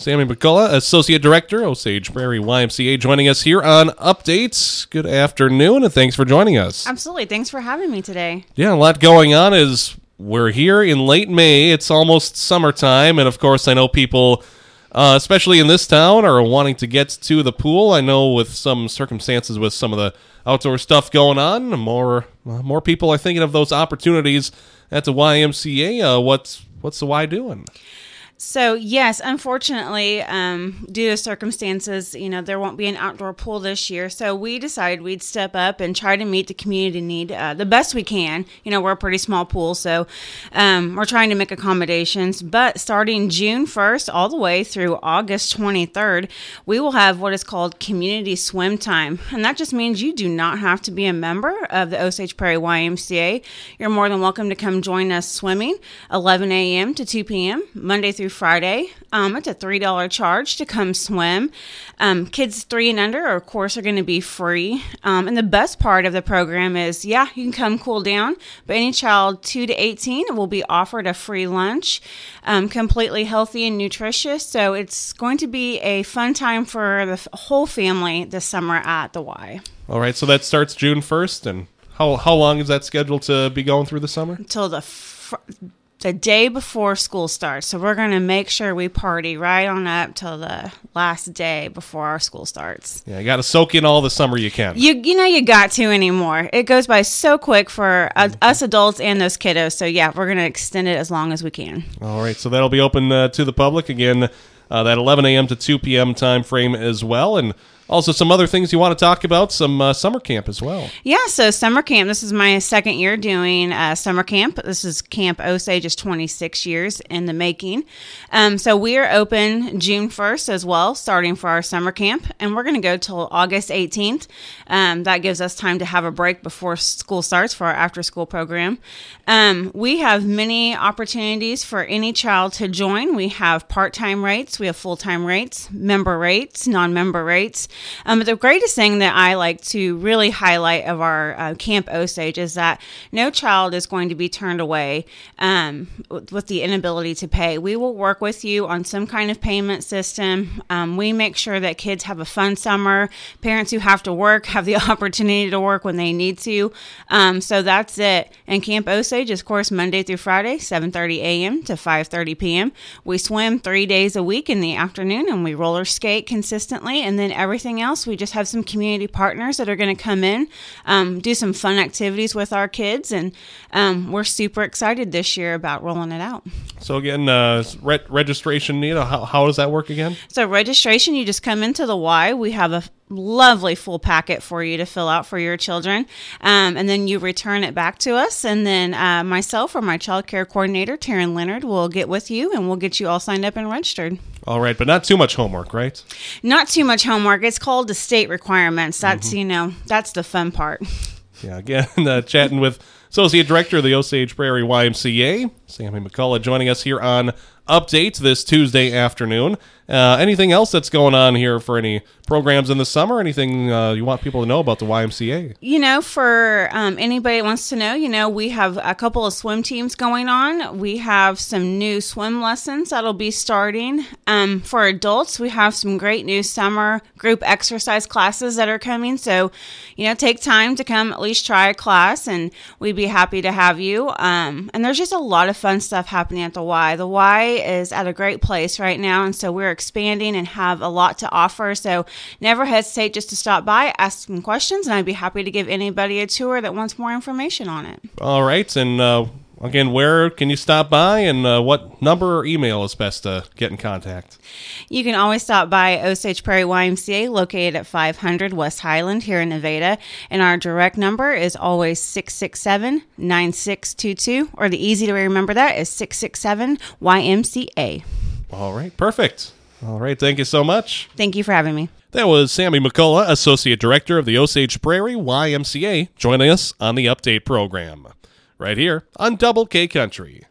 Sammy McCullough, Associate Director, Osage Prairie YMCA, joining us here on Updates. Good afternoon, and thanks for joining us. Absolutely. Thanks for having me today. Yeah, a lot going on as we're here in late May. It's almost summertime, and of course, I know people, uh, especially in this town, are wanting to get to the pool. I know with some circumstances with some of the outdoor stuff going on, more uh, more people are thinking of those opportunities at the YMCA. Uh, what's what's the Y doing? So yes, unfortunately, um, due to circumstances, you know there won't be an outdoor pool this year. So we decided we'd step up and try to meet the community need uh, the best we can. You know we're a pretty small pool, so um, we're trying to make accommodations. But starting June first all the way through August twenty third, we will have what is called community swim time, and that just means you do not have to be a member of the Osage Prairie YMCA. You're more than welcome to come join us swimming, 11 a.m. to 2 p.m. Monday through Friday. Um, it's a $3 charge to come swim. Um, kids three and under, of course, are going to be free. Um, and the best part of the program is, yeah, you can come cool down, but any child 2 to 18 will be offered a free lunch, um, completely healthy and nutritious. So it's going to be a fun time for the whole family this summer at the Y. All right, so that starts June 1st, and how, how long is that scheduled to be going through the summer? Until the fr- the day before school starts. So we're going to make sure we party right on up till the last day before our school starts. Yeah, you got to soak in all the summer you can. You you know you got to anymore. It goes by so quick for uh, us adults and those kiddos. So yeah, we're going to extend it as long as we can. All right, so that'll be open uh, to the public again. Uh, that 11 a.m. to 2 p.m. time frame as well, and also some other things you want to talk about some uh, summer camp as well. Yeah so summer camp this is my second year doing uh, summer camp. This is camp osage is 26 years in the making. Um, so we are open june 1st as well starting for our summer camp and we're going to go till august 18th um, that gives us time to have a break before school starts for our after school program. Um, we have many opportunities for any child to join. We have part-time rates we have full-time rates member rates non-member rates um, but the greatest thing that I like to really highlight of our uh, Camp Osage is that no child is going to be turned away um, with, the inability to pay. We will work with you on some kind of payment system. Um, we make sure that kids have a fun summer. Parents who have to work have the opportunity to work when they need to. Um, so that's it. And Camp Osage is, of course, Monday through Friday, 7:30 a.m. to 5:30 p.m. We swim three days a week in the afternoon, and we roller skate consistently, and then everything anything else, we just have some community partners that are going to come in, um, do some fun activities with our kids, and um, we're super excited this year about rolling it out. So again, uh, re- registration, Nita, how, how does that work again? So registration, you just come into the Y. We have a lovely full packet for you to fill out for your children. Um, and then you return it back to us. And then uh, myself or my child care coordinator, Taryn Leonard, will get with you and we'll get you all signed up and registered. All right, but not too much homework, right? Not too much homework. It's called the state requirements. That's, mm-hmm. you know, that's the fun part. Yeah, again, uh, chatting with Associate Director of the Osage Prairie YMCA, Sammy McCullough, joining us here on Update this Tuesday afternoon. Uh, anything else that's going on here for any programs in the summer? Anything uh, you want people to know about the YMCA? You know, for um, anybody that wants to know, you know, we have a couple of swim teams going on. We have some new swim lessons that'll be starting. Um, for adults, we have some great new summer group exercise classes that are coming. So, you know, take time to come at least try a class, and we'd be happy to have you. Um, and there's just a lot of fun stuff happening at the Y. The Y is at a great place right now, and so we're expanding and have a lot to offer. So never hesitate just to stop by, ask some questions, and I'd be happy to give anybody a tour that wants more information on it. All right. And uh, again, where can you stop by and uh, what number or email is best to get in contact? You can always stop by Osage Prairie YMCA located at 500 West Highland here in Nevada. And our direct number is always 667 9622, or the easy way to remember that is 667 YMCA. All right. Perfect. All right. Thank you so much. Thank you for having me. That was Sammy McCullough, Associate Director of the Osage Prairie YMCA, joining us on the Update program. Right here on Double K Country.